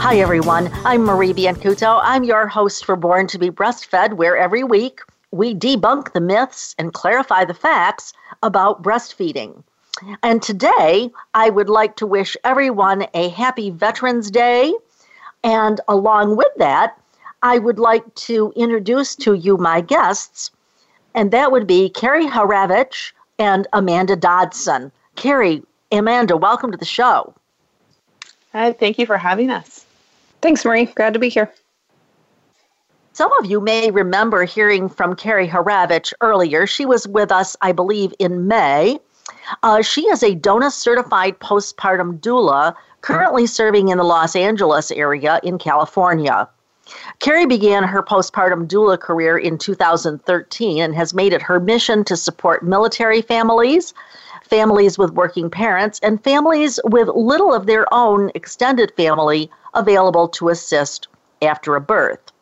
Hi, everyone. I'm Marie Biancuzzo. I'm your host for Born to be Breastfed, where every week we debunk the myths and clarify the facts about breastfeeding. And today, I would like to wish everyone a happy Veterans Day. And along with that, I would like to introduce to you my guests, and that would be Carrie Haravich and Amanda Dodson. Carrie, Amanda, welcome to the show. Hi, thank you for having us. Thanks, Marie. Glad to be here. Some of you may remember hearing from Carrie Haravich earlier. She was with us, I believe, in May. Uh, she is a DONA certified postpartum doula currently serving in the Los Angeles area in California. Carrie began her postpartum doula career in 2013 and has made it her mission to support military families, families with working parents, and families with little of their own extended family available to assist after a birth.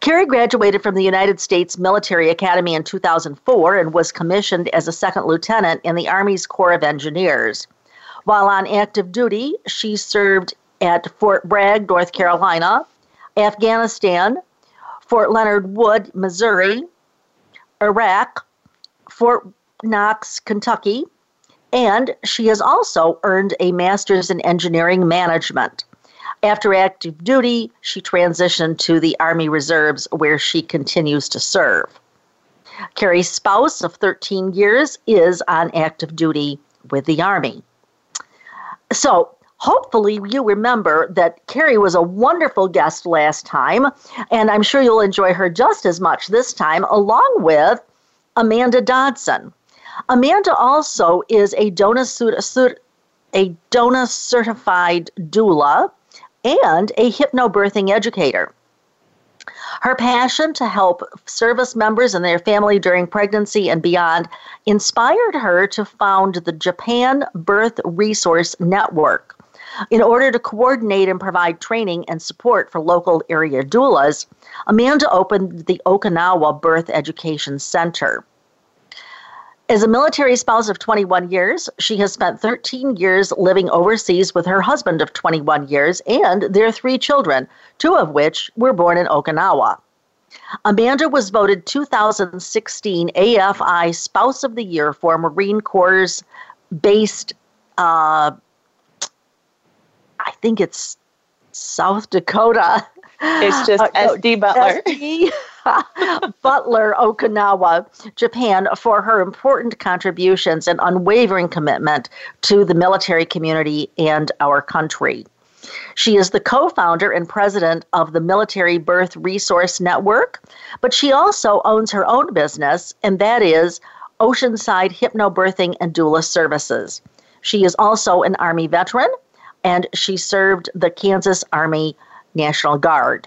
Carrie graduated from the United States Military Academy in 2004 and was commissioned as a second lieutenant in the Army's Corps of Engineers. While on active duty, she served at Fort Bragg, North Carolina, Afghanistan, Fort Leonard Wood, Missouri, Iraq, Fort Knox, Kentucky, and she has also earned a master's in engineering management. After active duty, she transitioned to the Army Reserves, where she continues to serve. Carrie's spouse of 13 years is on active duty with the Army. So, hopefully, you remember that Carrie was a wonderful guest last time, and I'm sure you'll enjoy her just as much this time, along with Amanda Dodson. Amanda also is a DONA, a DONA certified doula and a hypnobirthing educator. Her passion to help service members and their family during pregnancy and beyond inspired her to found the Japan Birth Resource Network. In order to coordinate and provide training and support for local area doulas, Amanda opened the Okinawa Birth Education Center. As a military spouse of 21 years, she has spent 13 years living overseas with her husband of 21 years and their three children, two of which were born in Okinawa. Amanda was voted 2016 AFI Spouse of the Year for Marine Corps based, uh, I think it's South Dakota. It's just uh, SD Butler. SD Butler, Okinawa, Japan, for her important contributions and unwavering commitment to the military community and our country. She is the co founder and president of the Military Birth Resource Network, but she also owns her own business, and that is Oceanside Hypnobirthing and Doula Services. She is also an Army veteran, and she served the Kansas Army National Guard.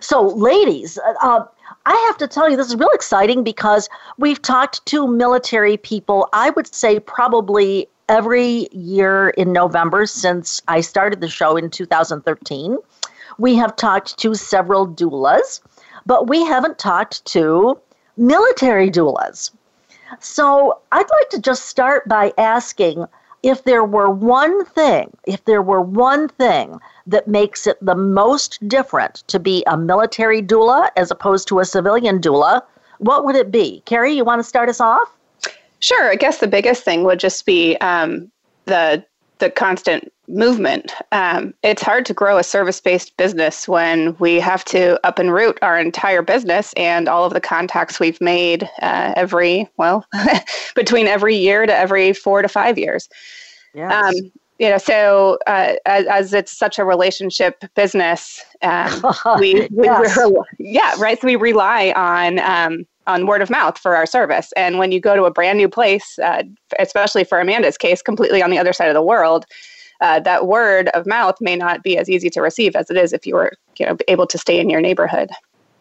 So, ladies, uh, uh, I have to tell you, this is real exciting because we've talked to military people, I would say probably every year in November since I started the show in 2013. We have talked to several doulas, but we haven't talked to military doulas. So I'd like to just start by asking if there were one thing, if there were one thing that makes it the most different to be a military doula as opposed to a civilian doula, what would it be? Carrie, you want to start us off? Sure. I guess the biggest thing would just be um, the the constant movement. Um, it's hard to grow a service based business when we have to up and root our entire business and all of the contacts we've made uh, every, well, between every year to every four to five years. Yes. Um, you know, so uh, as, as, it's such a relationship business, um, we, we yes. yeah, right. So we rely on um, on word of mouth for our service. And when you go to a brand new place, uh, especially for Amanda's case, completely on the other side of the world, uh, that word of mouth may not be as easy to receive as it is if you were, you know, able to stay in your neighborhood.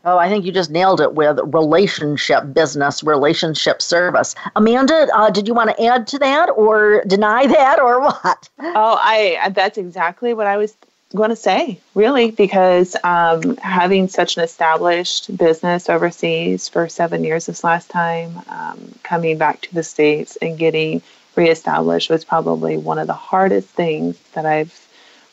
Oh, I think you just nailed it with relationship business, relationship service. Amanda, uh, did you want to add to that or deny that or what? Oh, I that's exactly what I was going to say, really, because um, having such an established business overseas for seven years this last time, um, coming back to the States and getting reestablished was probably one of the hardest things that I've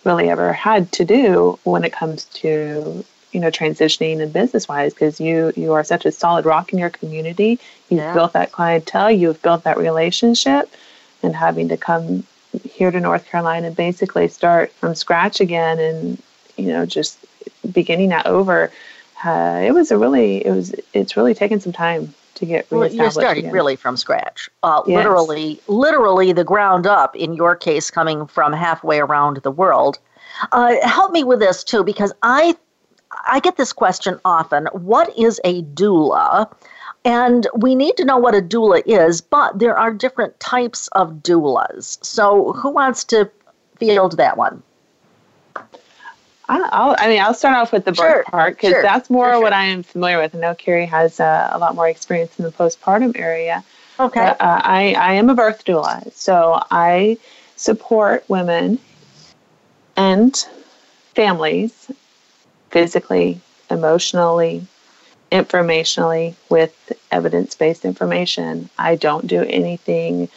really ever had to do when it comes to you know transitioning and business wise because you you are such a solid rock in your community you've yeah. built that clientele you've built that relationship and having to come here to north carolina basically start from scratch again and you know just beginning that over uh, it was a really it was it's really taken some time to get well, you're starting again. really from scratch uh, yes. literally literally the ground up in your case coming from halfway around the world uh, help me with this too because i I get this question often what is a doula? And we need to know what a doula is, but there are different types of doulas. So, who wants to field that one? I'll, I mean, I'll start off with the birth sure, part because sure, that's more sure, what I am familiar with. I know Carrie has uh, a lot more experience in the postpartum area. Okay. But, uh, I, I am a birth doula, so I support women and families physically, emotionally, informationally with evidence based information. I don't do anything,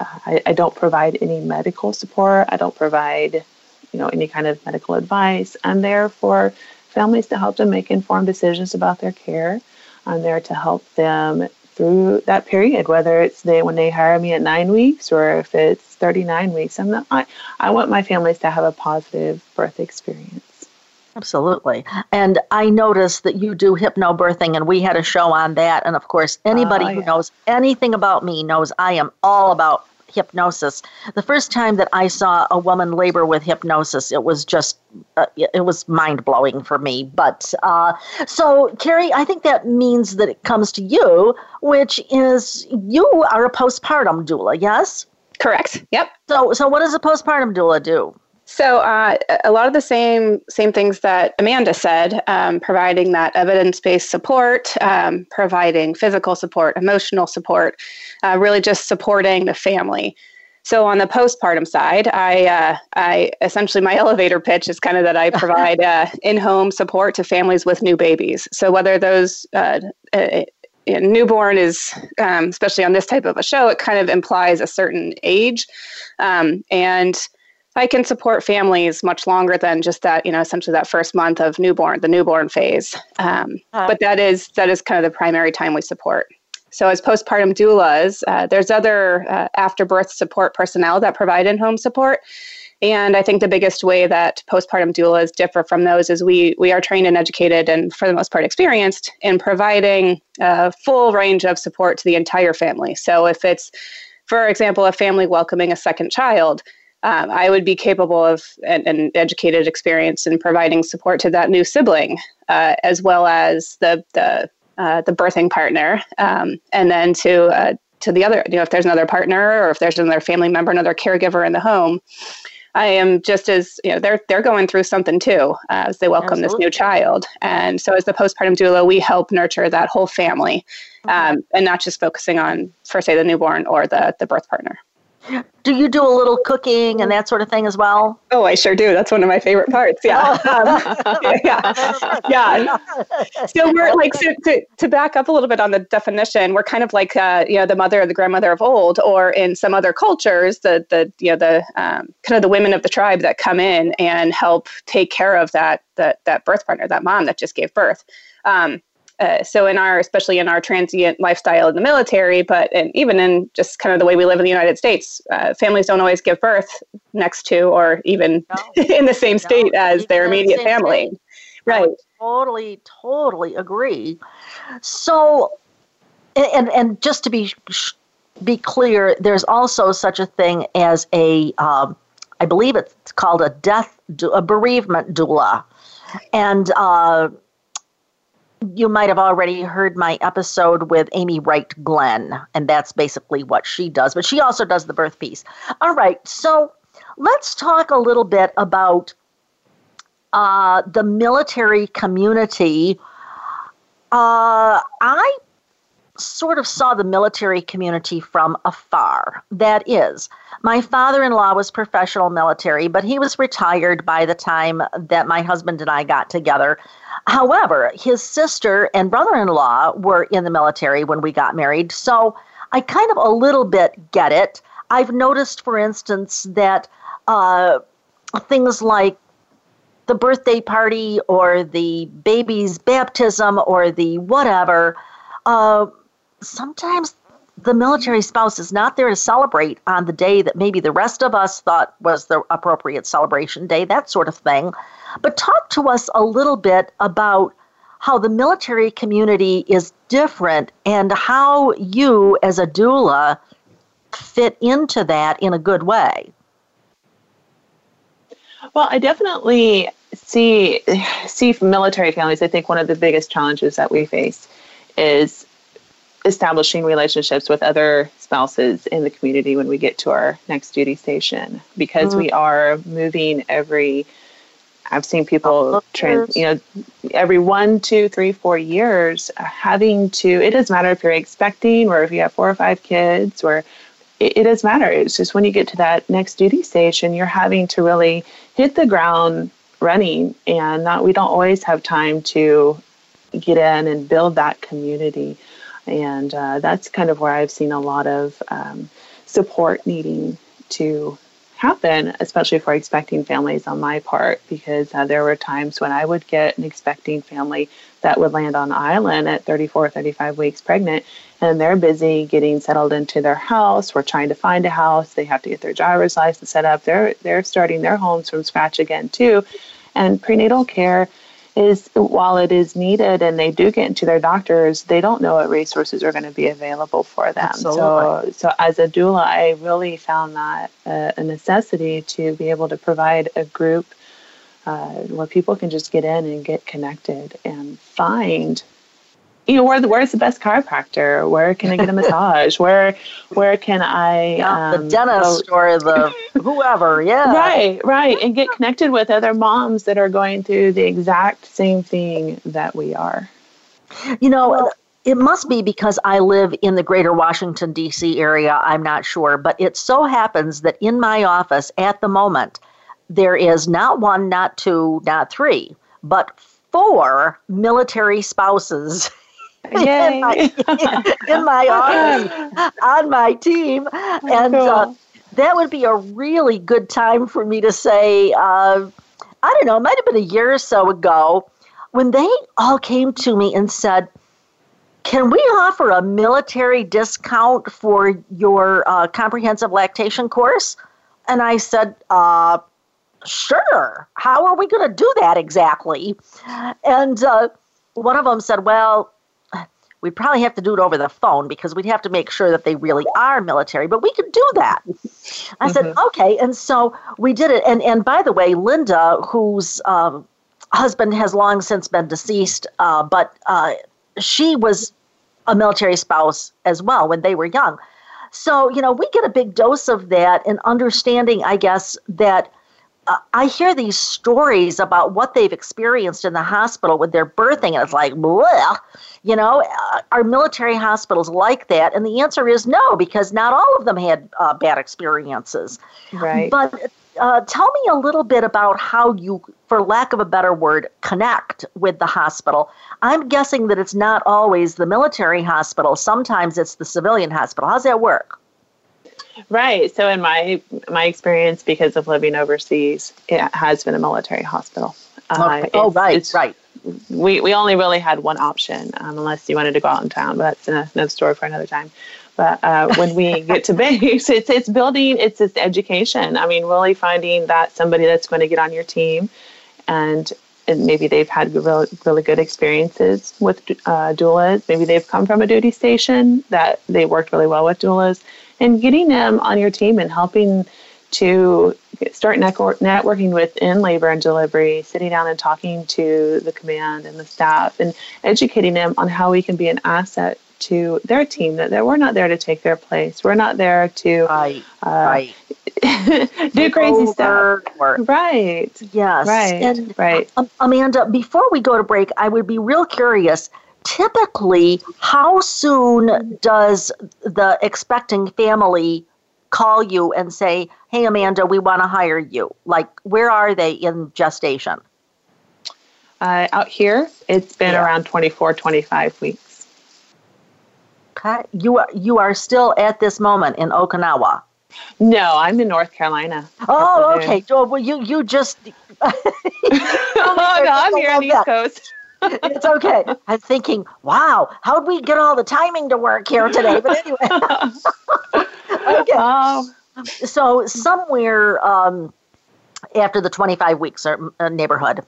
uh, I, I don't provide any medical support. I don't provide, you know, any kind of medical advice. I'm there for families to help them make informed decisions about their care. I'm there to help them through that period, whether it's they when they hire me at nine weeks or if it's 39 weeks. I'm not, I, I want my families to have a positive birth experience. Absolutely. And I noticed that you do hypnobirthing, and we had a show on that. And of course, anybody yeah. who knows anything about me knows I am all about hypnosis. The first time that I saw a woman labor with hypnosis, it was just, uh, it was mind blowing for me. But uh, so, Carrie, I think that means that it comes to you, which is you are a postpartum doula, yes? Correct. Yep. So, so what does a postpartum doula do? So uh, a lot of the same same things that Amanda said, um, providing that evidence based support, um, providing physical support, emotional support, uh, really just supporting the family. So on the postpartum side, I, uh, I essentially my elevator pitch is kind of that I provide uh, in-home support to families with new babies. So whether those uh, uh, newborn is, um, especially on this type of a show, it kind of implies a certain age, um, and I can support families much longer than just that, you know, essentially that first month of newborn, the newborn phase. Um, uh, but that is that is kind of the primary time we support. So as postpartum doulas, uh, there's other uh, after birth support personnel that provide in-home support. And I think the biggest way that postpartum doulas differ from those is we we are trained and educated and for the most part experienced in providing a full range of support to the entire family. So if it's, for example, a family welcoming a second child, um, I would be capable of an, an, educated experience in providing support to that new sibling, uh, as well as the the uh, the birthing partner, um, and then to uh, to the other. You know, if there's another partner or if there's another family member, another caregiver in the home, I am just as you know they're they're going through something too uh, as they welcome Absolutely. this new child, and so as the postpartum doula, we help nurture that whole family, um, and not just focusing on, for say, the newborn or the the birth partner. Do you do a little cooking and that sort of thing as well? Oh, I sure do. That's one of my favorite parts. Yeah. um, yeah. Yeah. So we're like, so to, to back up a little bit on the definition, we're kind of like, uh, you know, the mother or the grandmother of old, or in some other cultures, the, the, you know, the um, kind of the women of the tribe that come in and help take care of that, that, that birth partner, that mom that just gave birth. Um, uh, so in our especially in our transient lifestyle in the military but and even in just kind of the way we live in the united states uh, families don't always give birth next to or even no. in the same state no, as their immediate the family state. right totally totally agree so and and just to be be clear there's also such a thing as a um, I believe it's called a death a bereavement doula and uh, you might have already heard my episode with Amy Wright Glenn, and that's basically what she does. But she also does the birth piece. All right, so let's talk a little bit about uh, the military community Uh, I sort of saw the military community from afar. That is, my father in law was professional military, but he was retired by the time that my husband and I got together. However, his sister and brother in law were in the military when we got married, so I kind of a little bit get it. I've noticed, for instance, that uh, things like the birthday party or the baby's baptism or the whatever, uh, sometimes the military spouse is not there to celebrate on the day that maybe the rest of us thought was the appropriate celebration day, that sort of thing. But talk to us a little bit about how the military community is different and how you, as a doula, fit into that in a good way. Well, I definitely see see military families. I think one of the biggest challenges that we face is establishing relationships with other spouses in the community when we get to our next duty station because mm-hmm. we are moving every I've seen people trans, you know, every one, two, three, four years uh, having to. It doesn't matter if you're expecting or if you have four or five kids, or it, it does matter. It's just when you get to that next duty station, you're having to really hit the ground running, and not. We don't always have time to get in and build that community. And uh, that's kind of where I've seen a lot of um, support needing to happen, especially for expecting families on my part, because uh, there were times when I would get an expecting family that would land on island at 34, 35 weeks pregnant, and they're busy getting settled into their house. We're trying to find a house. They have to get their driver's license set up. They're they're starting their homes from scratch again too, and prenatal care is while it is needed and they do get into their doctors, they don't know what resources are going to be available for them. Absolutely. So, so as a doula, I really found that uh, a necessity to be able to provide a group uh, where people can just get in and get connected and find you know, where the, where's the best chiropractor? Where can I get a massage? Where where can I yeah, um, the dentist go, or the whoever? Yeah, right, right, and get connected with other moms that are going through the exact same thing that we are. You know. Well, it must be because I live in the greater Washington, D.C. area. I'm not sure. But it so happens that in my office at the moment, there is not one, not two, not three, but four military spouses in my, in my office on my team. Oh, and uh, that would be a really good time for me to say, uh, I don't know, it might have been a year or so ago when they all came to me and said, can we offer a military discount for your uh, comprehensive lactation course? And I said, uh, sure. How are we going to do that exactly? And uh, one of them said, well, we'd probably have to do it over the phone because we'd have to make sure that they really are military, but we could do that. I mm-hmm. said, okay. And so we did it. And, and by the way, Linda, whose um, husband has long since been deceased, uh, but uh, she was a military spouse as well when they were young. So, you know, we get a big dose of that and understanding, I guess, that I hear these stories about what they've experienced in the hospital with they're birthing, and it's like, Bleh. you know, uh, are military hospitals like that? And the answer is no, because not all of them had uh, bad experiences. Right. But uh, tell me a little bit about how you, for lack of a better word, connect with the hospital. I'm guessing that it's not always the military hospital, sometimes it's the civilian hospital. How's that work? Right. So in my my experience, because of living overseas, it has been a military hospital. Uh, oh, right, right. We we only really had one option, um, unless you wanted to go out in town, but that's another story for another time. But uh, when we get to base, it's it's building, it's this education. I mean, really finding that somebody that's going to get on your team, and and maybe they've had really, really good experiences with uh, doulas. Maybe they've come from a duty station that they worked really well with doulas and getting them on your team and helping to start networking within labor and delivery, sitting down and talking to the command and the staff and educating them on how we can be an asset to their team that, we're not there to take their place. We're not there to right, uh, right. do crazy stuff. Or, right. Yes. Right. And, right. Um, Amanda, before we go to break, I would be real curious typically, how soon does the expecting family call you and say, Hey, Amanda, we want to hire you? Like, where are they in gestation? Uh, out here, it's been yeah. around 24, 25 weeks. Okay. You are, you are still at this moment in Okinawa. No, I'm in North Carolina. Oh, okay. Oh, well, you you just. oh no, I'm here on the East Coast. It's okay. I'm thinking, wow, how'd we get all the timing to work here today? But anyway. okay. Oh. So somewhere um, after the 25 weeks or uh, neighborhood.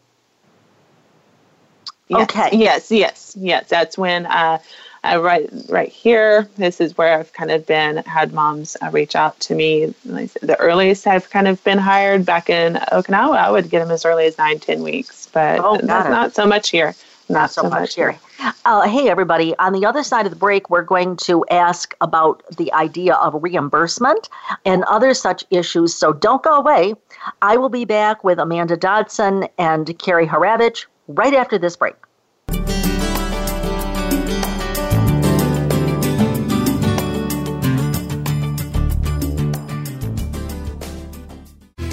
Yes, okay. Yes, yes, yes. That's when uh, uh, right right here. This is where I've kind of been had moms uh, reach out to me. The earliest I've kind of been hired back in Okinawa, I would get them as early as nine, ten weeks, but oh, not, not so much here. Not, not so, so, much here. Uh, hey, everybody. On the other side of the break, we're going to ask about the idea of reimbursement and other such issues. So don't go away. I will be back with Amanda Dodson and Carrie Haravich right after this break.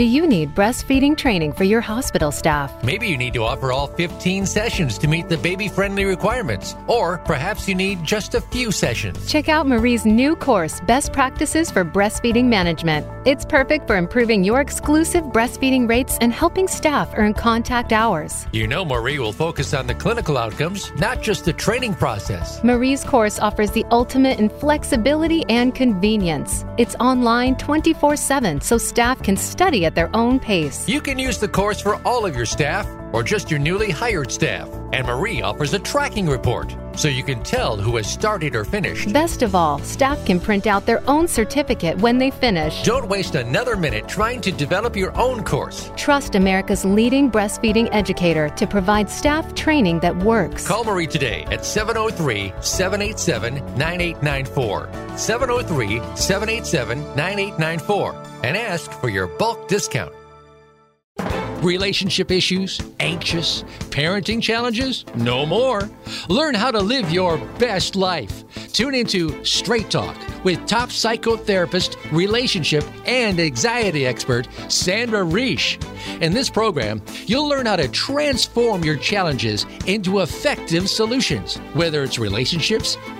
Do you need breastfeeding training for your hospital staff? Maybe you need to offer all 15 sessions to meet the baby friendly requirements, or perhaps you need just a few sessions. Check out Marie's new course, Best Practices for Breastfeeding Management. It's perfect for improving your exclusive breastfeeding rates and helping staff earn contact hours. You know, Marie will focus on the clinical outcomes, not just the training process. Marie's course offers the ultimate in flexibility and convenience. It's online 24 7 so staff can study at their own pace. You can use the course for all of your staff or just your newly hired staff. And Marie offers a tracking report so you can tell who has started or finished. Best of all, staff can print out their own certificate when they finish. Don't waste another minute trying to develop your own course. Trust America's leading breastfeeding educator to provide staff training that works. Call Marie today at 703 787 9894. 703 787 9894 and ask for your bulk discount. Relationship issues? Anxious? Parenting challenges? No more. Learn how to live your best life. Tune into Straight Talk with top psychotherapist, relationship, and anxiety expert Sandra Reish. In this program, you'll learn how to transform your challenges into effective solutions, whether it's relationships,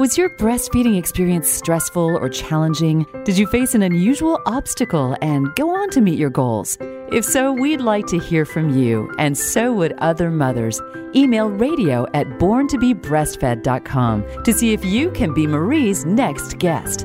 Was your breastfeeding experience stressful or challenging? Did you face an unusual obstacle and go on to meet your goals? If so, we'd like to hear from you, and so would other mothers. Email radio at borntobebreastfed.com to see if you can be Marie's next guest.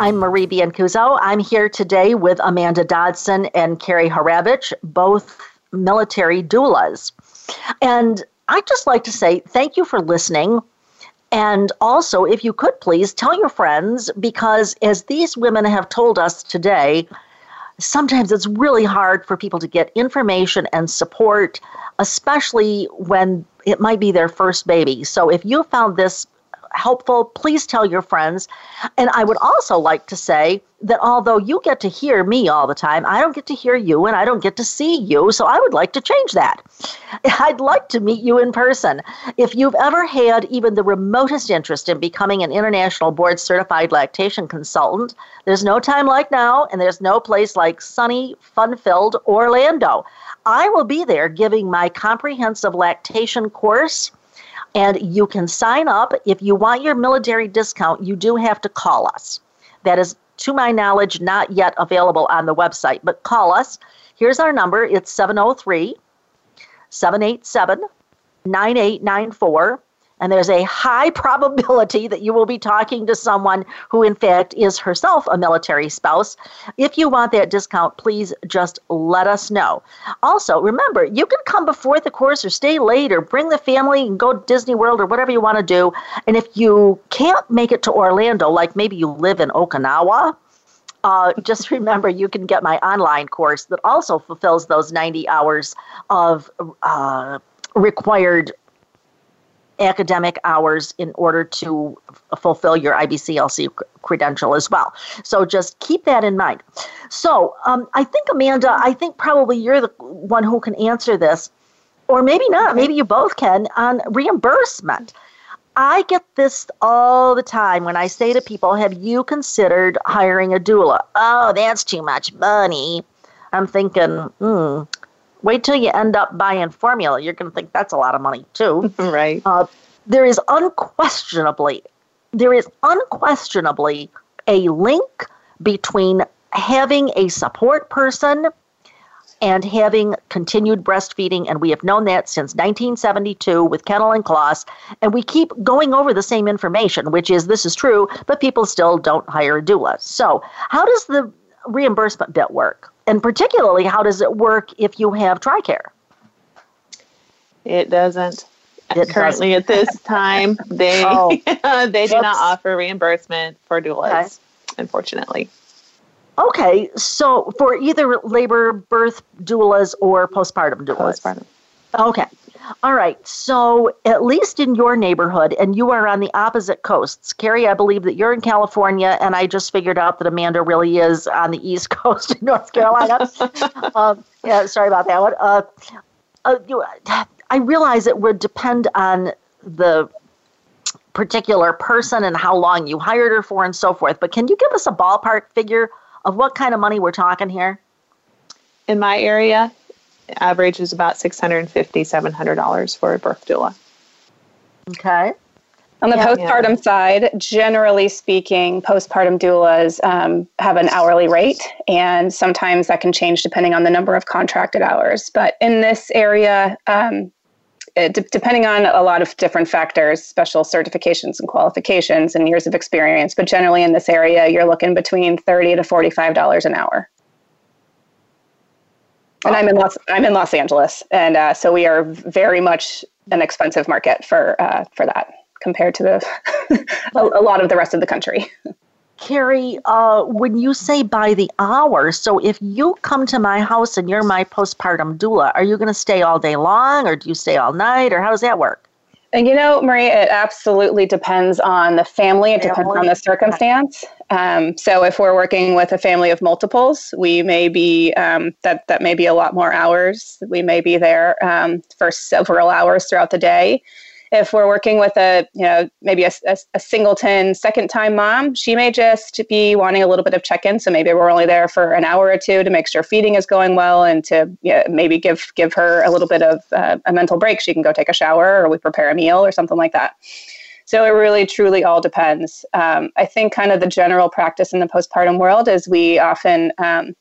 I'm Marie Biancuzzo. I'm here today with Amanda Dodson and Carrie Haravich, both military doulas. And I'd just like to say thank you for listening. And also, if you could please tell your friends, because as these women have told us today, sometimes it's really hard for people to get information and support, especially when it might be their first baby. So if you found this helpful, please tell your friends. And I would also like to say that although you get to hear me all the time, I don't get to hear you and I don't get to see you. So I would like to change that. I'd like to meet you in person. If you've ever had even the remotest interest in becoming an international board certified lactation consultant, there's no time like now and there's no place like sunny, fun filled Orlando. I will be there giving my comprehensive lactation course and you can sign up. If you want your military discount, you do have to call us. That is, to my knowledge, not yet available on the website, but call us. Here's our number it's 703 787 9894. And there's a high probability that you will be talking to someone who, in fact, is herself a military spouse. If you want that discount, please just let us know. Also, remember, you can come before the course or stay late or bring the family and go to Disney World or whatever you want to do. And if you can't make it to Orlando, like maybe you live in Okinawa, uh, just remember you can get my online course that also fulfills those 90 hours of uh, required academic hours in order to f- fulfill your IBCLC credential as well. So just keep that in mind. So um, I think, Amanda, I think probably you're the one who can answer this, or maybe not. Maybe you both can on reimbursement. I get this all the time when I say to people, Have you considered hiring a doula? Oh, that's too much money. I'm thinking, hmm, Wait till you end up buying formula. You're going to think that's a lot of money too. right. Uh, there is unquestionably, there is unquestionably a link between having a support person and having continued breastfeeding. And we have known that since 1972 with Kennell and Klaus. And we keep going over the same information, which is this is true, but people still don't hire a doula. So, how does the reimbursement bit work? And particularly, how does it work if you have TRICARE? It doesn't. It Currently, doesn't. at this time, they oh. they do not offer reimbursement for doulas, okay. unfortunately. Okay, so for either labor, birth doulas, or postpartum doulas. Postpartum. Okay. All right. So, at least in your neighborhood, and you are on the opposite coasts. Carrie, I believe that you're in California, and I just figured out that Amanda really is on the East Coast in North Carolina. um, yeah, sorry about that one. Uh, uh, you, I realize it would depend on the particular person and how long you hired her for and so forth. But can you give us a ballpark figure of what kind of money we're talking here? In my area, average is about $650, $700 for a birth doula. Okay. On the yeah, postpartum yeah. side, generally speaking, postpartum doulas um, have an hourly rate, and sometimes that can change depending on the number of contracted hours. But in this area, um, it, d- depending on a lot of different factors, special certifications and qualifications and years of experience, but generally in this area, you're looking between thirty to forty-five dollars an hour and I'm in Los I'm in Los Angeles, and uh, so we are very much an expensive market for uh, for that compared to the a, a, lot of the rest of the country. Carrie, uh, when you say by the hour, so if you come to my house and you're my postpartum doula, are you going to stay all day long, or do you stay all night, or how does that work? And you know, Marie, it absolutely depends on the family. It family. depends on the circumstance. Um, so, if we're working with a family of multiples, we may be um, that that may be a lot more hours. We may be there um, for several hours throughout the day. If we're working with a you know maybe a, a, a, singleton second time mom she may just be wanting a little bit of check-in. So maybe we're only there for an hour or two to make sure feeding is going well and to you know, maybe give give her a little bit of uh, a mental break. She can go take a shower or we prepare a meal or something like that so it really truly all depends um, i think kind of the general practice in the postpartum world is we often um,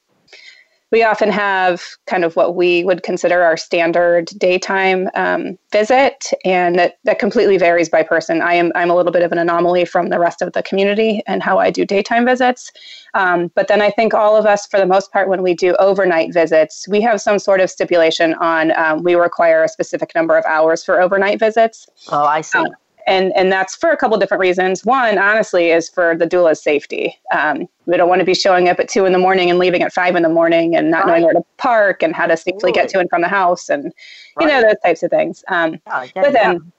we often have kind of what we would consider our standard daytime um, visit, and that, that completely varies by person. I am I'm a little bit of an anomaly from the rest of the community and how I do daytime visits. Um, but then I think all of us, for the most part, when we do overnight visits, we have some sort of stipulation on um, we require a specific number of hours for overnight visits. Oh, I see. And and that's for a couple different reasons. One, honestly, is for the doula's safety. Um, we don't want to be showing up at two in the morning and leaving at five in the morning and not right. knowing where to park and how to safely get to and from the house and right. you know those types of things. Um, yeah, but then.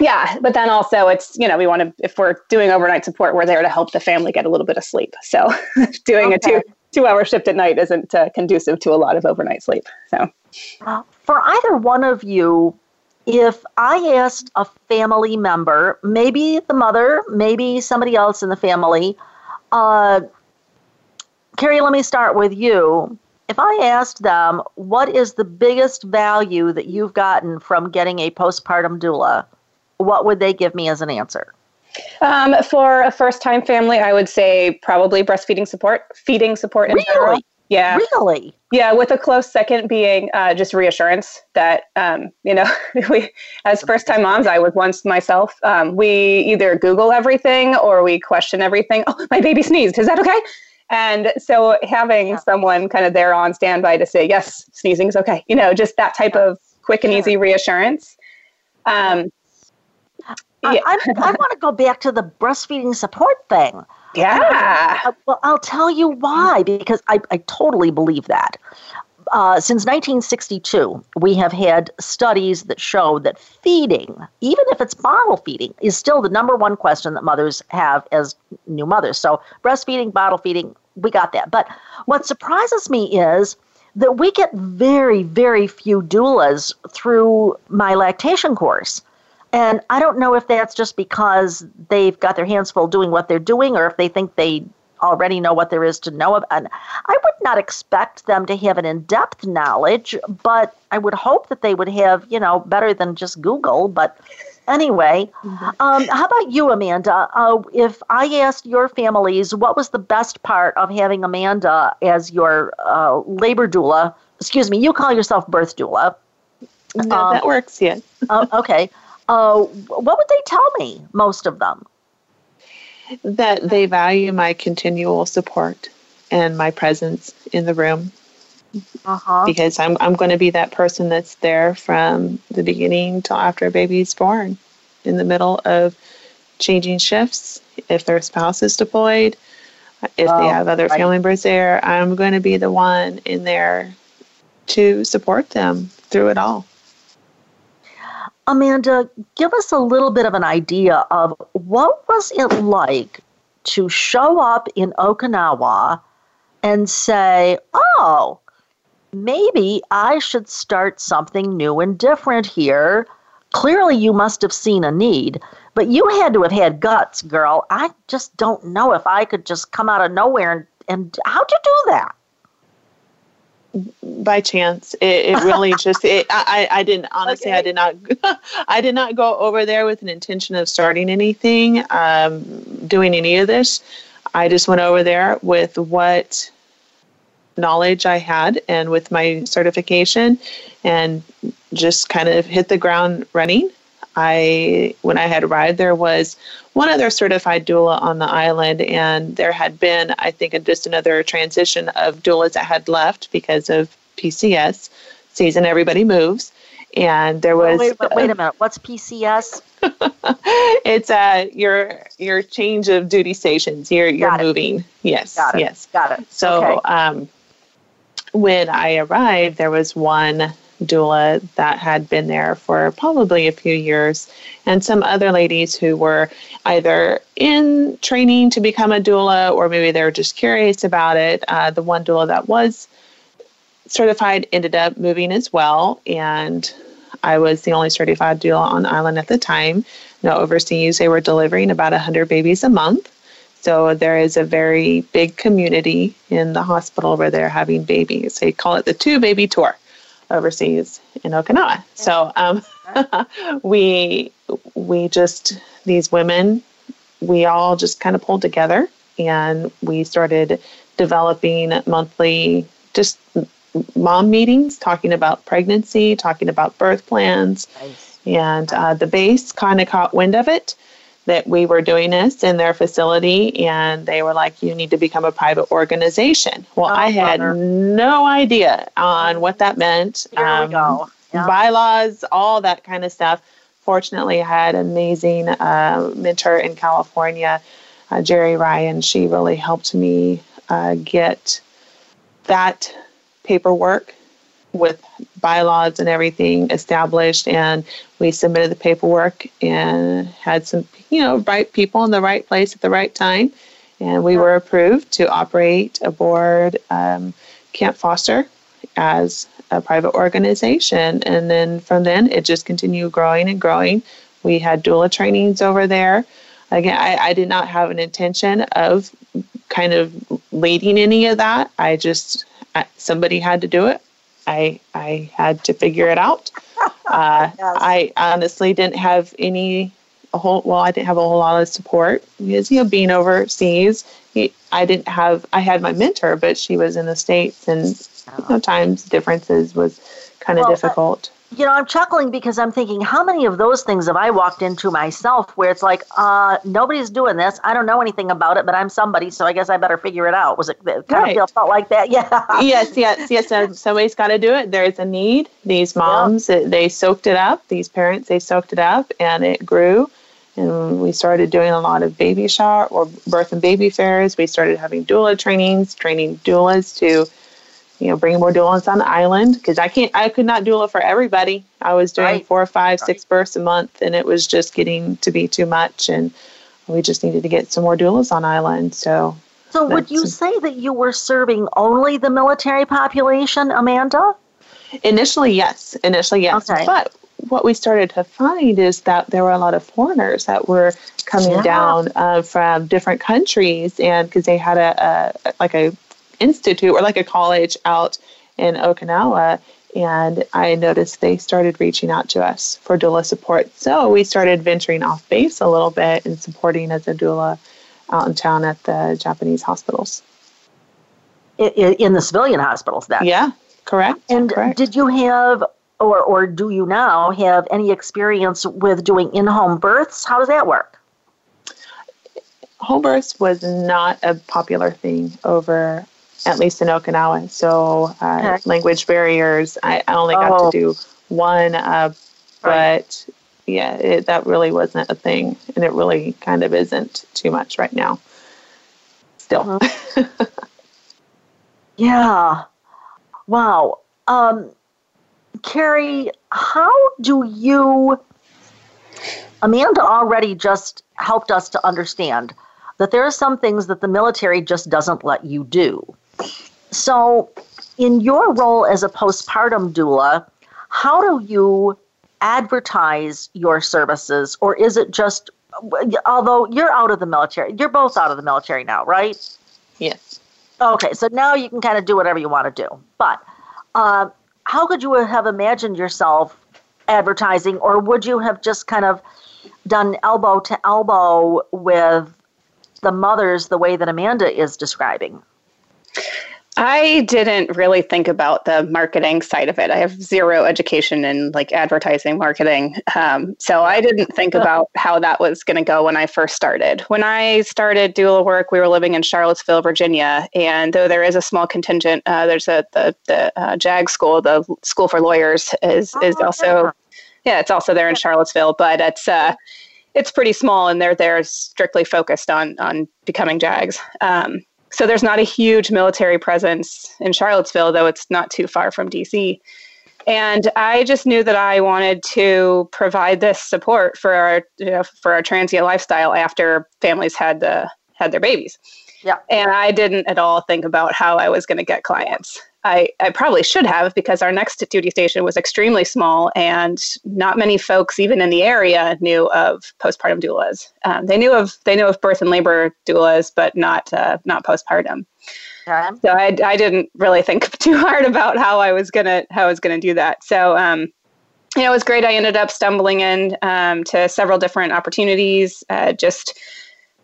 Yeah, but then also it's you know we want to if we're doing overnight support we're there to help the family get a little bit of sleep. So doing okay. a two two hour shift at night isn't uh, conducive to a lot of overnight sleep. So uh, for either one of you, if I asked a family member, maybe the mother, maybe somebody else in the family, uh, Carrie, let me start with you. If I asked them, what is the biggest value that you've gotten from getting a postpartum doula, what would they give me as an answer? Um, for a first time family, I would say probably breastfeeding support, feeding support in really? general. Yeah. Really? Yeah, with a close second being uh, just reassurance that, um, you know, we, as first time moms, I was once myself, um, we either Google everything or we question everything. Oh, my baby sneezed. Is that okay? And so having yeah. someone kind of there on standby to say, yes, sneezing is okay, you know, just that type of quick and easy reassurance. Um, yeah. I, I want to go back to the breastfeeding support thing. Yeah. Uh, well, I'll tell you why, because I, I totally believe that. Uh, since 1962, we have had studies that show that feeding, even if it's bottle feeding, is still the number one question that mothers have as new mothers. So, breastfeeding, bottle feeding, we got that. But what surprises me is that we get very, very few doulas through my lactation course. And I don't know if that's just because they've got their hands full doing what they're doing or if they think they already know what there is to know. And I would not expect them to have an in depth knowledge, but I would hope that they would have, you know, better than just Google. But anyway, mm-hmm. um, how about you, Amanda? Uh, if I asked your families what was the best part of having Amanda as your uh, labor doula, excuse me, you call yourself birth doula. No, um, that works, yeah. uh, okay uh, what would they tell me, most of them? That they value my continual support and my presence in the room. Uh-huh. Because I'm, I'm going to be that person that's there from the beginning till after a baby's born, in the middle of changing shifts. If their spouse is deployed, if oh, they have other right. family members there, I'm going to be the one in there to support them through it all. Amanda, give us a little bit of an idea of what was it like to show up in Okinawa and say, "Oh, maybe I should start something new and different here." Clearly, you must have seen a need, but you had to have had guts, girl. I just don't know if I could just come out of nowhere and, and how'd you do that? By chance it, it really just it, I, I didn't honestly okay. i did not i did not go over there with an intention of starting anything um, doing any of this i just went over there with what knowledge i had and with my certification and just kind of hit the ground running I when I had arrived, there was one other certified doula on the island, and there had been, I think, just another transition of doulas that had left because of PCS season. Everybody moves, and there was. Oh, wait, wait, wait, a minute. What's PCS? it's uh your your change of duty stations. You're you're moving. Yes. Got it. Yes. Got it. So okay. um, when I arrived, there was one doula that had been there for probably a few years, and some other ladies who were either in training to become a doula or maybe they were just curious about it. Uh, the one doula that was certified ended up moving as well, and I was the only certified doula on island at the time. No overseas, they were delivering about 100 babies a month. So there is a very big community in the hospital where they're having babies. They call it the two baby tour overseas in Okinawa. So um, we we just these women we all just kind of pulled together and we started developing monthly just mom meetings talking about pregnancy talking about birth plans nice. and uh, the base kind of caught wind of it that we were doing this in their facility and they were like you need to become a private organization well oh, i had brother. no idea on what that meant Here um, we go. Yeah. bylaws all that kind of stuff fortunately I had an amazing uh, mentor in California, uh, Jerry Ryan. She really helped me uh, get that paperwork with bylaws and everything established and we submitted the paperwork and had some you know right people in the right place at the right time. And we were approved to operate aboard um, camp foster as a private organization. And then from then it just continued growing and growing. We had doula trainings over there. Again I, I did not have an intention of kind of leading any of that. I just somebody had to do it I I had to figure it out. Uh, yes. I honestly didn't have any a whole well I didn't have a whole lot of support because you know being overseas he, I didn't have I had my mentor but she was in the states and you know, times differences was kind of well, difficult you know, I'm chuckling because I'm thinking, how many of those things have I walked into myself where it's like, uh, nobody's doing this. I don't know anything about it, but I'm somebody, so I guess I better figure it out. Was it, it kind right. of felt like that? Yeah. yes, yes, yes. So somebody's got to do it. There's a need. These moms, yeah. they soaked it up. These parents, they soaked it up, and it grew. And we started doing a lot of baby shower or birth and baby fairs. We started having doula trainings, training doulas to you know, bring more doulas on the island because I can't, I could not doula for everybody. I was doing right. four, five, right. six births a month, and it was just getting to be too much, and we just needed to get some more doulas on island. So, so would you say that you were serving only the military population, Amanda? Initially, yes. Initially, yes. Okay. But what we started to find is that there were a lot of foreigners that were coming yeah. down uh, from different countries, and because they had a, a like a institute or like a college out in Okinawa. And I noticed they started reaching out to us for doula support. So we started venturing off base a little bit and supporting as a doula out in town at the Japanese hospitals. In, in the civilian hospitals, then? Yeah, correct. And correct. did you have, or, or do you now have any experience with doing in home births? How does that work? Home births was not a popular thing over at least in Okinawa. So uh, okay. language barriers. I, I only got oh. to do one, uh, but yeah, it, that really wasn't a thing, and it really kind of isn't too much right now. Still. Uh-huh. yeah. Wow. Um, Carrie, how do you? Amanda already just helped us to understand that there are some things that the military just doesn't let you do. So, in your role as a postpartum doula, how do you advertise your services, or is it just, although you're out of the military, you're both out of the military now, right? Yes. Okay, so now you can kind of do whatever you want to do. But uh, how could you have imagined yourself advertising, or would you have just kind of done elbow to elbow with the mothers the way that Amanda is describing? I didn't really think about the marketing side of it. I have zero education in like advertising marketing. Um, so I didn't think about how that was going to go when I first started. When I started doula work, we were living in Charlottesville, Virginia. And though there is a small contingent, uh, there's a, the, the uh, JAG school, the School for Lawyers is, is oh, also, yeah, it's also there in Charlottesville, but it's, uh, it's pretty small and they're there strictly focused on, on becoming JAGs. Um, so there's not a huge military presence in Charlottesville, though it's not too far from DC. And I just knew that I wanted to provide this support for our you know, for our transient lifestyle after families had the had their babies. Yeah. And I didn't at all think about how I was going to get clients. I, I probably should have because our next duty station was extremely small and not many folks even in the area knew of postpartum doulas. Um, they knew of they knew of birth and labor doulas, but not uh, not postpartum. So I, I didn't really think too hard about how I was gonna how I was gonna do that. So um, you know, it was great. I ended up stumbling in um, to several different opportunities. Uh, just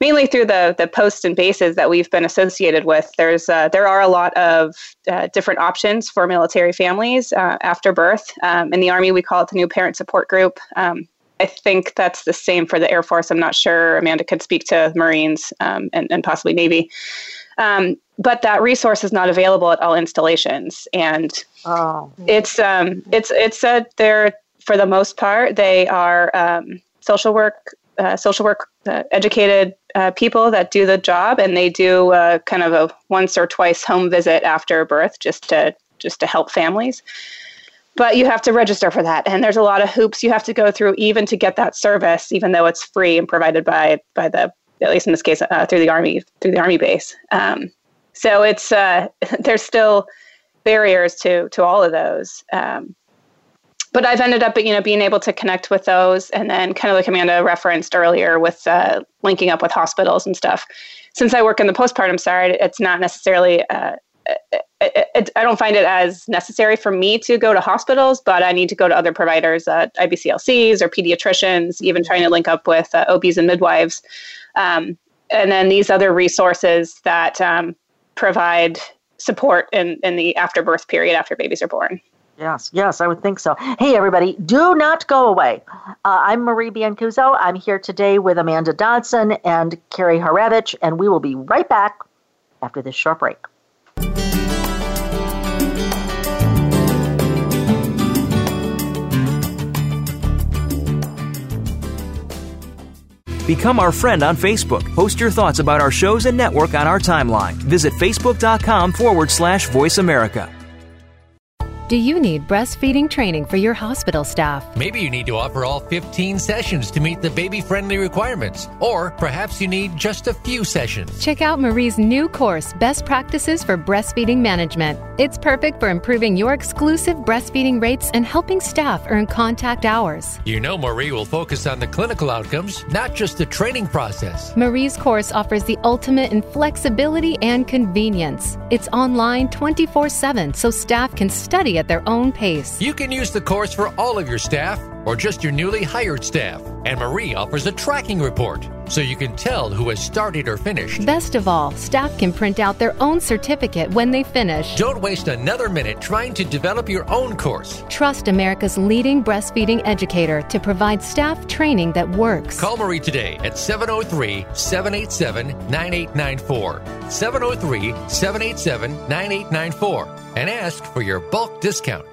mainly through the the posts and bases that we've been associated with. There's uh, there are a lot of uh, different options for military families uh, after birth. Um, in the Army, we call it the New Parent Support Group. Um, I think that's the same for the Air Force. I'm not sure. Amanda could speak to Marines um, and, and possibly Navy. Um, but that resource is not available at all installations, and oh. it's um, it's it's a they're for the most part, they are um, social work, uh, social work uh, educated uh, people that do the job, and they do uh, kind of a once or twice home visit after birth, just to just to help families. But you have to register for that, and there's a lot of hoops you have to go through even to get that service, even though it's free and provided by by the at least in this case uh, through the army through the army base. Um, so it's uh, there's still barriers to to all of those. Um, but I've ended up, you know, being able to connect with those, and then kind of like Amanda referenced earlier with uh, linking up with hospitals and stuff. Since I work in the postpartum side, it's not necessarily. Uh, it, it, I don't find it as necessary for me to go to hospitals, but I need to go to other providers, uh, IBCLCs or pediatricians, even trying to link up with uh, OBs and midwives. Um, and then these other resources that um, provide support in, in the afterbirth period after babies are born. Yes, yes, I would think so. Hey, everybody, do not go away. Uh, I'm Marie Biancuzzo. I'm here today with Amanda Dodson and Carrie Haravich, and we will be right back after this short break. Become our friend on Facebook. Post your thoughts about our shows and network on our timeline. Visit facebook.com forward slash voice America. Do you need breastfeeding training for your hospital staff? Maybe you need to offer all 15 sessions to meet the baby friendly requirements, or perhaps you need just a few sessions. Check out Marie's new course, Best Practices for Breastfeeding Management. It's perfect for improving your exclusive breastfeeding rates and helping staff earn contact hours. You know, Marie will focus on the clinical outcomes, not just the training process. Marie's course offers the ultimate in flexibility and convenience. It's online 24 7 so staff can study at their own pace. You can use the course for all of your staff or just your newly hired staff. And Marie offers a tracking report so you can tell who has started or finished. Best of all, staff can print out their own certificate when they finish. Don't waste another minute trying to develop your own course. Trust America's leading breastfeeding educator to provide staff training that works. Call Marie today at 703 787 9894. 703 787 9894 and ask for your bulk discount.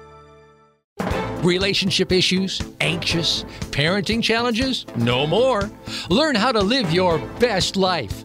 Relationship issues? Anxious? Parenting challenges? No more. Learn how to live your best life.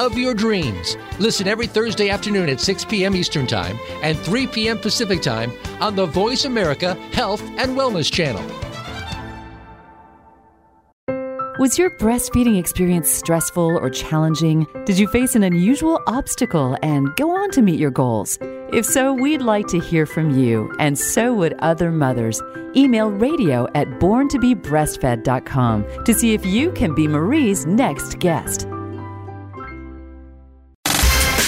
of your dreams. Listen every Thursday afternoon at 6 p.m. Eastern Time and 3 p.m. Pacific Time on the Voice America Health and Wellness Channel. Was your breastfeeding experience stressful or challenging? Did you face an unusual obstacle and go on to meet your goals? If so, we'd like to hear from you, and so would other mothers. Email radio at borntobebreastfed.com to see if you can be Marie's next guest.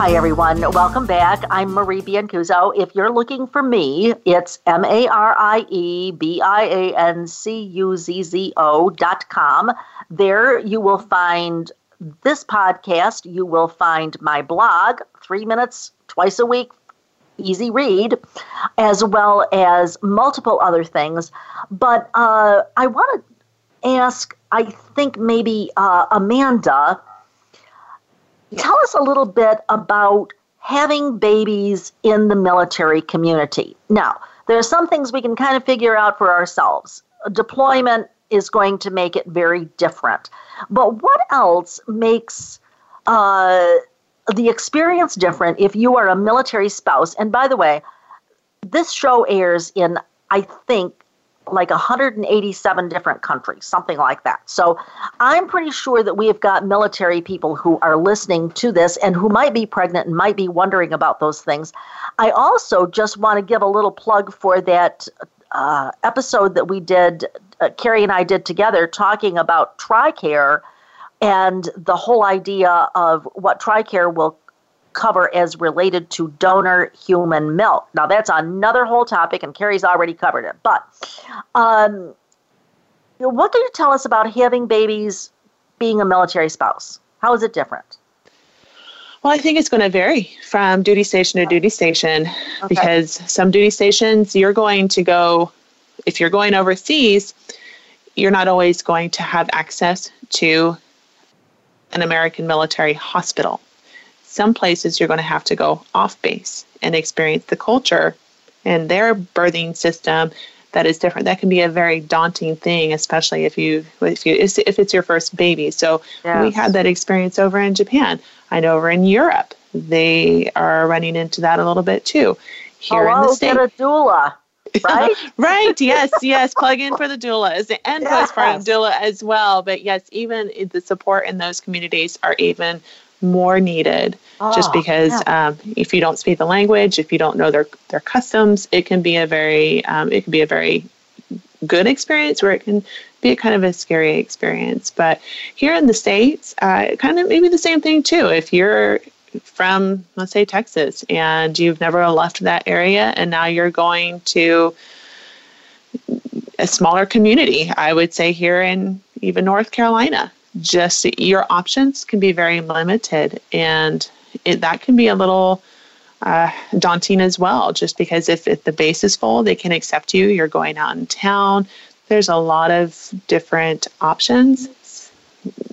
Hi, everyone. Welcome back. I'm Marie Biancuzzo. If you're looking for me, it's M A R I E B I A N C U Z Z O dot com. There you will find this podcast. You will find my blog, three minutes twice a week, easy read, as well as multiple other things. But uh, I want to ask, I think maybe uh, Amanda tell us a little bit about having babies in the military community. Now, there are some things we can kind of figure out for ourselves. Deployment is going to make it very different. But what else makes uh, the experience different if you are a military spouse? And by the way, this show airs in, I think, like 187 different countries, something like that. So I'm pretty sure that we have got military people who are listening to this and who might be pregnant and might be wondering about those things. I also just want to give a little plug for that uh, episode that we did, uh, Carrie and I did together, talking about TRICARE and the whole idea of what TRICARE will cover as related to donor human milk. Now, that's another whole topic, and Carrie's already covered it. But um, what can you tell us about having babies being a military spouse? How is it different? Well, I think it's going to vary from duty station to duty station okay. because some duty stations you're going to go, if you're going overseas, you're not always going to have access to an American military hospital some places you're going to have to go off base and experience the culture and their birthing system that is different. That can be a very daunting thing, especially if you if you if it's your first baby. So yes. we had that experience over in Japan. I know over in Europe they are running into that a little bit too. Here Hello, in oh, the state, get a doula. Right? right. Yes. Yes. Plug in for the doulas and yes. postpartum doula as well. But yes, even the support in those communities are even more needed oh, just because yeah. um, if you don't speak the language if you don't know their their customs it can be a very um, it can be a very good experience where it can be a kind of a scary experience but here in the states uh, kind of maybe the same thing too if you're from let's say texas and you've never left that area and now you're going to a smaller community i would say here in even north carolina just your options can be very limited and it, that can be a little uh, daunting as well just because if, if the base is full they can accept you you're going out in town. There's a lot of different options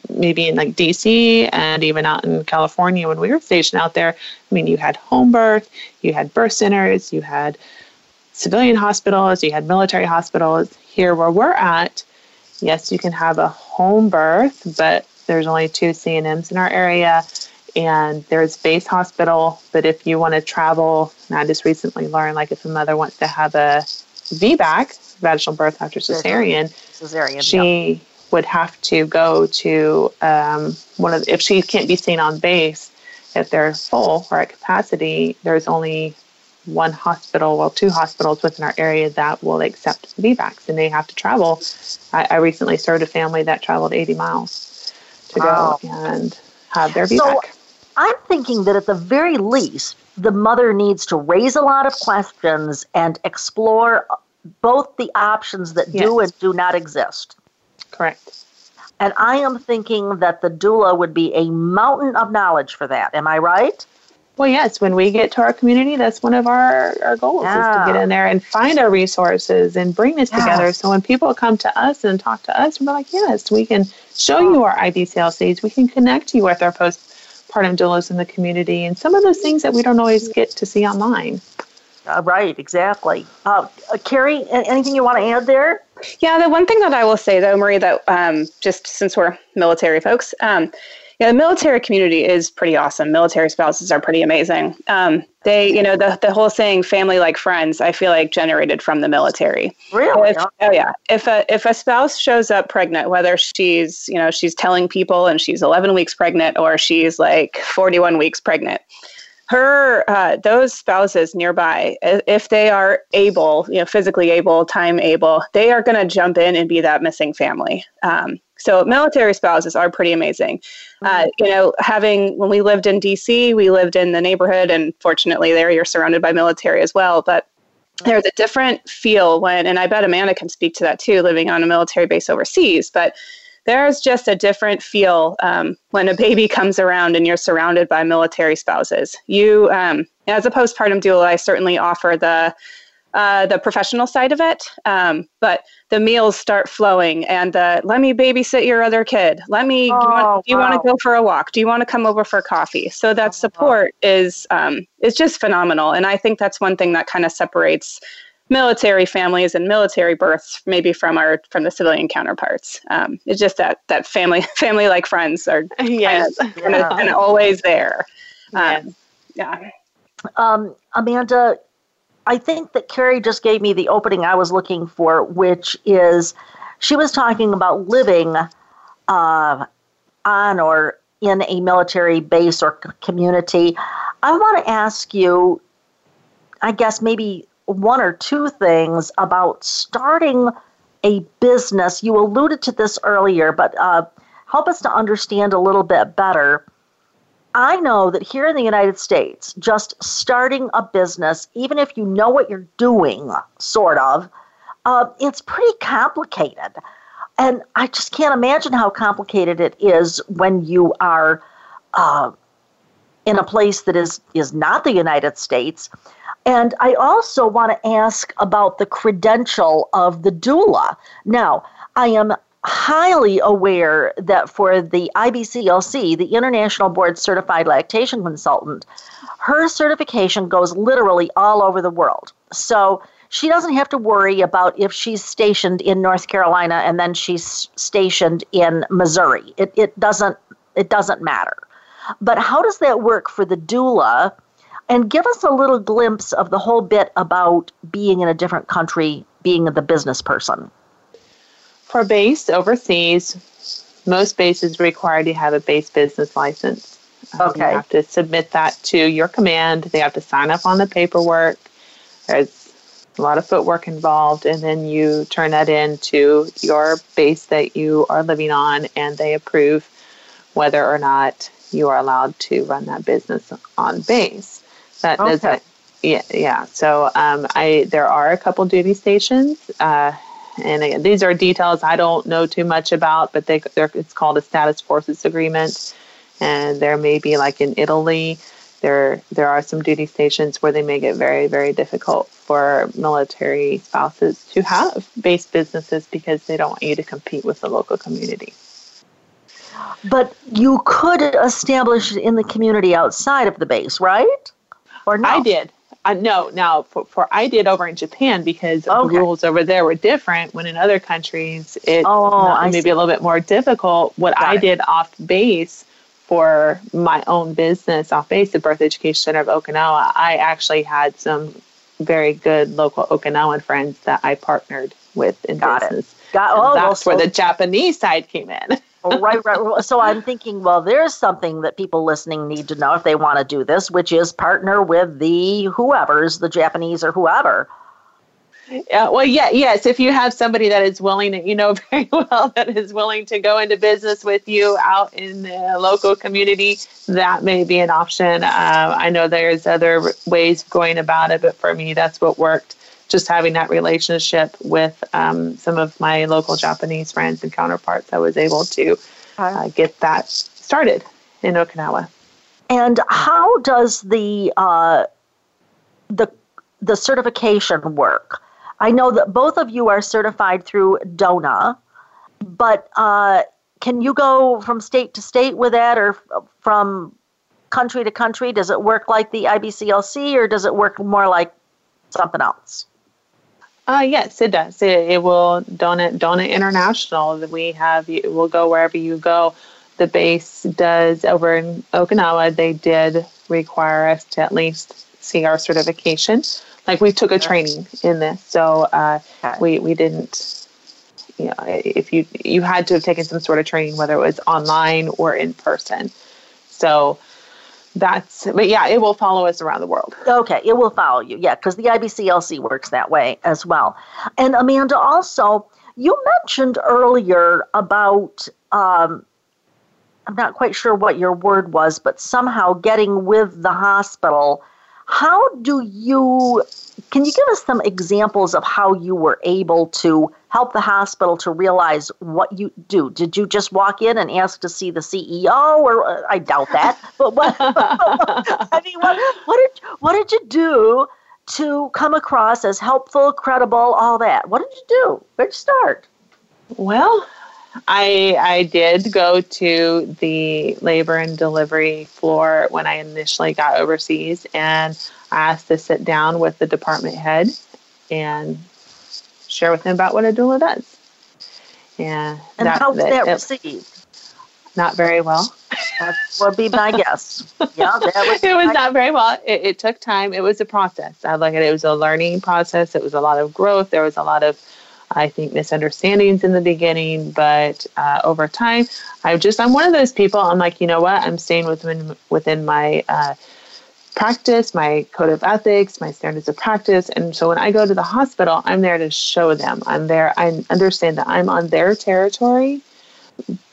maybe in like dc and even out in california when we were stationed out there. I mean you had home birth you had birth centers you had civilian hospitals you had military hospitals. Here where we're at yes, you can have a home birth, but there's only two CNMs in our area, and there's base hospital. But if you want to travel, and I just recently learned, like if a mother wants to have a VBAC, vaginal birth after cesarean, cesarean she yep. would have to go to um, one of the, if she can't be seen on base, if they're full or at capacity, there's only one hospital, well, two hospitals within our area that will accept VBACs, and they have to travel. I, I recently served a family that traveled 80 miles to wow. go and have their VBAC. So I'm thinking that at the very least, the mother needs to raise a lot of questions and explore both the options that yes. do and do not exist. Correct. And I am thinking that the doula would be a mountain of knowledge for that. Am I right? Well, yes, when we get to our community, that's one of our, our goals yeah. is to get in there and find our resources and bring this yeah. together. So when people come to us and talk to us, we're like, yes, we can show you our IBCLCs. We can connect you with our postpartum doulas in the community and some of those things that we don't always get to see online. Uh, right, exactly. Uh, uh, Carrie, anything you want to add there? Yeah, the one thing that I will say, though, Marie, that um, just since we're military folks, um, yeah, the military community is pretty awesome. Military spouses are pretty amazing. Um, they, you know, the, the whole saying "family like friends," I feel like generated from the military. Really? If, oh yeah. If a if a spouse shows up pregnant, whether she's you know she's telling people and she's 11 weeks pregnant or she's like 41 weeks pregnant, her uh, those spouses nearby if they are able you know physically able time able they are going to jump in and be that missing family um, so military spouses are pretty amazing. Uh, mm-hmm. You know, having when we lived in DC, we lived in the neighborhood, and fortunately, there you're surrounded by military as well. But there's a different feel when, and I bet Amanda can speak to that too, living on a military base overseas. But there's just a different feel um, when a baby comes around and you're surrounded by military spouses. You, um, as a postpartum doula, I certainly offer the uh, the professional side of it. Um, but the meals start flowing, and the let me babysit your other kid. Let me. Oh, do you, want, wow. you want to go for a walk? Do you want to come over for coffee? So that support is um, is just phenomenal, and I think that's one thing that kind of separates military families and military births maybe from our from the civilian counterparts um, it's just that that family family like friends are yes. kind, of, yeah. kind of always there um, yeah um, amanda i think that carrie just gave me the opening i was looking for which is she was talking about living uh, on or in a military base or community i want to ask you i guess maybe one or two things about starting a business. You alluded to this earlier, but uh, help us to understand a little bit better. I know that here in the United States, just starting a business, even if you know what you're doing, sort of, uh, it's pretty complicated. And I just can't imagine how complicated it is when you are uh, in a place that is, is not the United States. And I also want to ask about the credential of the doula. Now, I am highly aware that for the IBCLC, the International Board Certified Lactation Consultant, her certification goes literally all over the world. So she doesn't have to worry about if she's stationed in North Carolina and then she's stationed in Missouri. It, it doesn't it doesn't matter. But how does that work for the doula? and give us a little glimpse of the whole bit about being in a different country, being the business person. For base overseas, most bases require to have a base business license. Okay. Um, you have to submit that to your command. They have to sign up on the paperwork. There's a lot of footwork involved, and then you turn that in to your base that you are living on, and they approve whether or not you are allowed to run that business on base. That okay. yeah, yeah. So um, I there are a couple duty stations, uh, and again, these are details I don't know too much about, but they it's called a status forces agreement, and there may be like in Italy, there there are some duty stations where they make it very very difficult for military spouses to have base businesses because they don't want you to compete with the local community. But you could establish in the community outside of the base, right? Or? I did. Uh, no, now for, for I did over in Japan because okay. the rules over there were different. When in other countries it oh, maybe see. a little bit more difficult. What Got I it. did off base for my own business off base, the Birth Education Center of Okinawa, I actually had some very good local Okinawan friends that I partnered with in Got business. It. Got, oh, that's well, so, where the Japanese side came in. right, right. So I'm thinking, well, there's something that people listening need to know if they want to do this, which is partner with the whoever's, the Japanese or whoever. Yeah, well, yeah, yes. If you have somebody that is willing, you know very well, that is willing to go into business with you out in the local community, that may be an option. Uh, I know there's other ways of going about it, but for me, that's what worked just having that relationship with um, some of my local Japanese friends and counterparts, I was able to uh, get that started in Okinawa. And how does the uh, the the certification work? I know that both of you are certified through DONA, but uh, can you go from state to state with that, or from country to country? Does it work like the IBCLC, or does it work more like something else? Uh, yes, it does. It, it will donate DONA International. We have it will go wherever you go. The base does over in Okinawa. They did require us to at least see our certification. Like we took a training in this, so uh, we we didn't. You know, if you you had to have taken some sort of training, whether it was online or in person. So that's but yeah it will follow us around the world. Okay it will follow you. Yeah because the ibclc works that way as well. And amanda also you mentioned earlier about um, i'm not quite sure what your word was but somehow getting with the hospital how do you can you give us some examples of how you were able to help the hospital to realize what you do? Did you just walk in and ask to see the CEO, or uh, I doubt that. But what? I mean, what, what did what did you do to come across as helpful, credible, all that. What did you do? Where'd you start? Well, I I did go to the labor and delivery floor when I initially got overseas and I asked to sit down with the department head and share with him about what a doula does. Yeah. And that, how was that, that received? Not very well. That would be my guess. Yeah, was it was not very well. It, it, took time. It was a process. I look at it. It was a learning process. It was a lot of growth. There was a lot of, I think, misunderstandings in the beginning. But uh, over time, I just I'm one of those people. I'm like, you know what? I'm staying within within my. Uh, practice, my code of ethics, my standards of practice. And so when I go to the hospital, I'm there to show them. I'm there, I understand that I'm on their territory,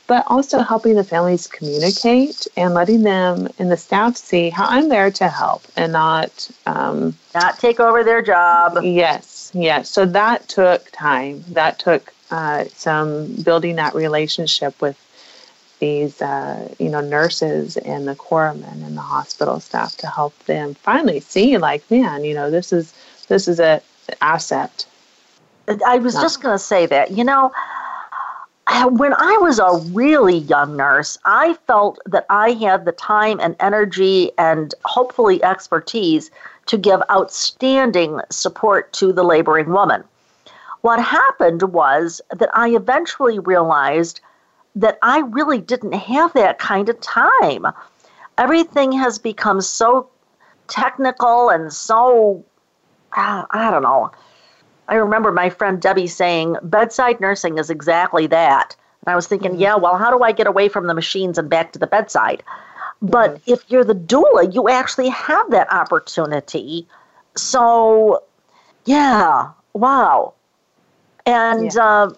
but also helping the families communicate and letting them and the staff see how I'm there to help and not um, not take over their job. Yes, yes. So that took time. That took uh, some building that relationship with these, uh, you know, nurses and the corpsmen and the hospital staff to help them finally see, like, man, you know, this is this is a asset. I was Not. just going to say that, you know, when I was a really young nurse, I felt that I had the time and energy and hopefully expertise to give outstanding support to the laboring woman. What happened was that I eventually realized that I really didn't have that kind of time. Everything has become so technical and so, uh, I don't know. I remember my friend Debbie saying, bedside nursing is exactly that. And I was thinking, mm-hmm. yeah, well, how do I get away from the machines and back to the bedside? But mm-hmm. if you're the doula, you actually have that opportunity. So, yeah, wow. And yeah, uh,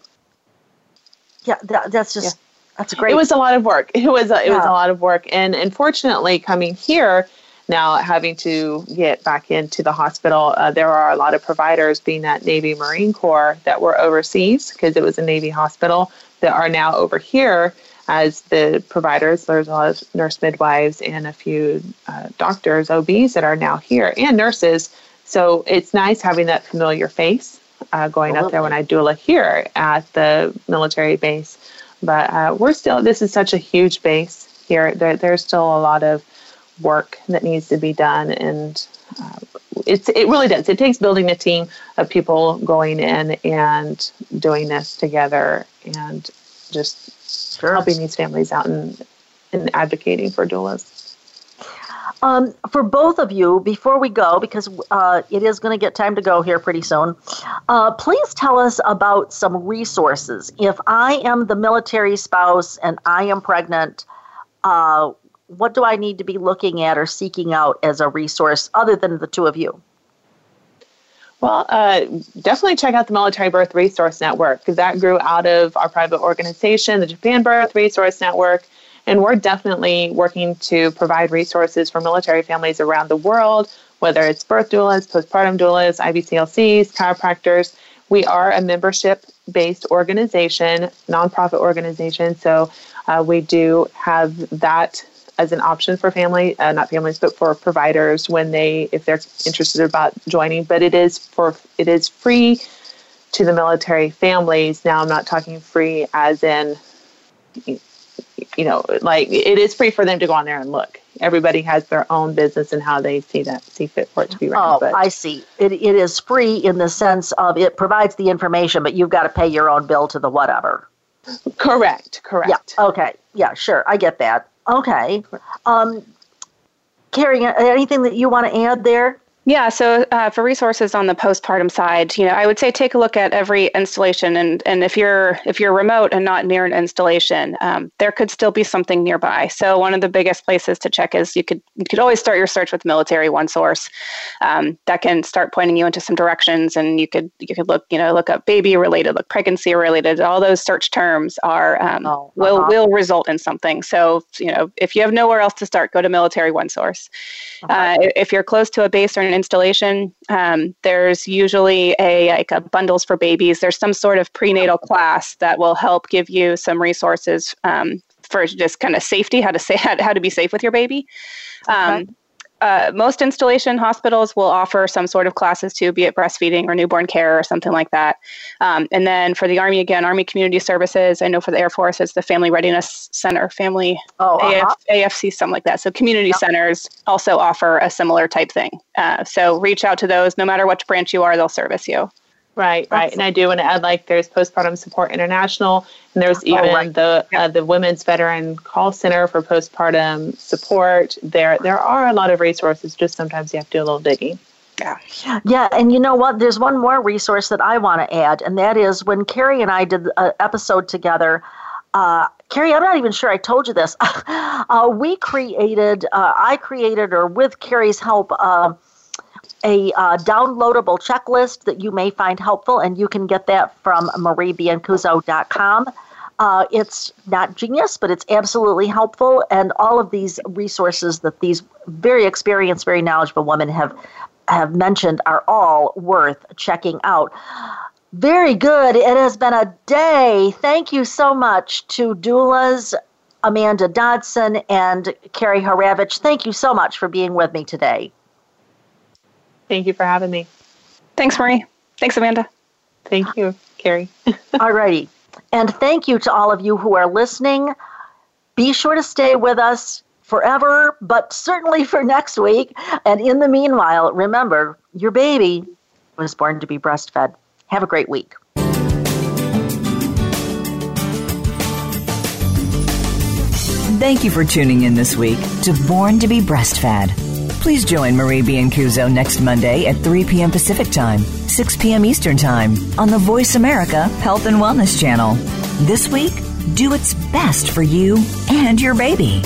yeah that, that's just that's great. It was a lot of work. It was a, it yeah. was a lot of work, and unfortunately, coming here now, having to get back into the hospital, uh, there are a lot of providers, being that Navy Marine Corps, that were overseas because it was a Navy hospital that are now over here as the providers. There's a lot of nurse midwives and a few uh, doctors, OBs that are now here, and nurses. So it's nice having that familiar face uh, going up there when I doula here at the military base. But uh, we're still, this is such a huge base here. There, there's still a lot of work that needs to be done. And uh, it's, it really does. It takes building a team of people going in and doing this together and just sure. helping these families out and, and advocating for doulas. Um, for both of you, before we go, because uh, it is going to get time to go here pretty soon, uh, please tell us about some resources. If I am the military spouse and I am pregnant, uh, what do I need to be looking at or seeking out as a resource other than the two of you? Well, uh, definitely check out the Military Birth Resource Network because that grew out of our private organization, the Japan Birth Resource Network. And we're definitely working to provide resources for military families around the world, whether it's birth doulas, postpartum doulas, IBCLCs, chiropractors. We are a membership based organization, nonprofit organization. So uh, we do have that as an option for family, uh, not families, but for providers when they, if they're interested about joining. But it is for it is free to the military families. Now I'm not talking free as in you know, like it is free for them to go on there and look. Everybody has their own business and how they see that see fit for it to be run. Oh, but. I see. It, it is free in the sense of it provides the information, but you've got to pay your own bill to the whatever. Correct. Correct. Yeah. Okay. Yeah. Sure. I get that. Okay. Um, Carrie, anything that you want to add there? Yeah, so uh, for resources on the postpartum side, you know, I would say take a look at every installation, and and if you're if you're remote and not near an installation, um, there could still be something nearby. So one of the biggest places to check is you could you could always start your search with Military One Source. Um, that can start pointing you into some directions, and you could you could look you know look up baby related, look pregnancy related. All those search terms are um, oh, uh-huh. will will result in something. So you know if you have nowhere else to start, go to Military One Source. Uh-huh. Uh, if you're close to a base or an installation, um, there's usually a like a bundles for babies. There's some sort of prenatal class that will help give you some resources um, for just kind of safety, how to say how, how to be safe with your baby. Um, okay. Uh, most installation hospitals will offer some sort of classes too, be it breastfeeding or newborn care or something like that. Um, and then for the Army, again, Army Community Services. I know for the Air Force, it's the Family Readiness Center, Family oh, uh-huh. AF, AFC, something like that. So community yep. centers also offer a similar type thing. Uh, so reach out to those. No matter which branch you are, they'll service you. Right, right. And I do want to add like there's Postpartum Support International, and there's oh, even oh, right. the yeah. uh, the Women's Veteran Call Center for postpartum support. There there are a lot of resources. Just sometimes you have to do a little digging. Yeah. Yeah, and you know what? There's one more resource that I want to add, and that is when Carrie and I did an episode together. Uh, Carrie, I'm not even sure I told you this. uh, we created, uh, I created, or with Carrie's help, uh, a uh, downloadable checklist that you may find helpful, and you can get that from mariebiancuzzo.com. Uh, it's not genius, but it's absolutely helpful, and all of these resources that these very experienced, very knowledgeable women have have mentioned are all worth checking out. Very good. It has been a day. Thank you so much to doulas Amanda Dodson and Carrie Haravich. Thank you so much for being with me today. Thank you for having me. Thanks, Marie. Thanks, Amanda. Thank you, Carrie. all righty. And thank you to all of you who are listening. Be sure to stay with us forever, but certainly for next week. And in the meanwhile, remember your baby was born to be breastfed. Have a great week. Thank you for tuning in this week to Born to be Breastfed. Please join Marie Biancuzzo next Monday at 3 p.m. Pacific Time, 6 p.m. Eastern Time on the Voice America Health and Wellness Channel. This week, do its best for you and your baby.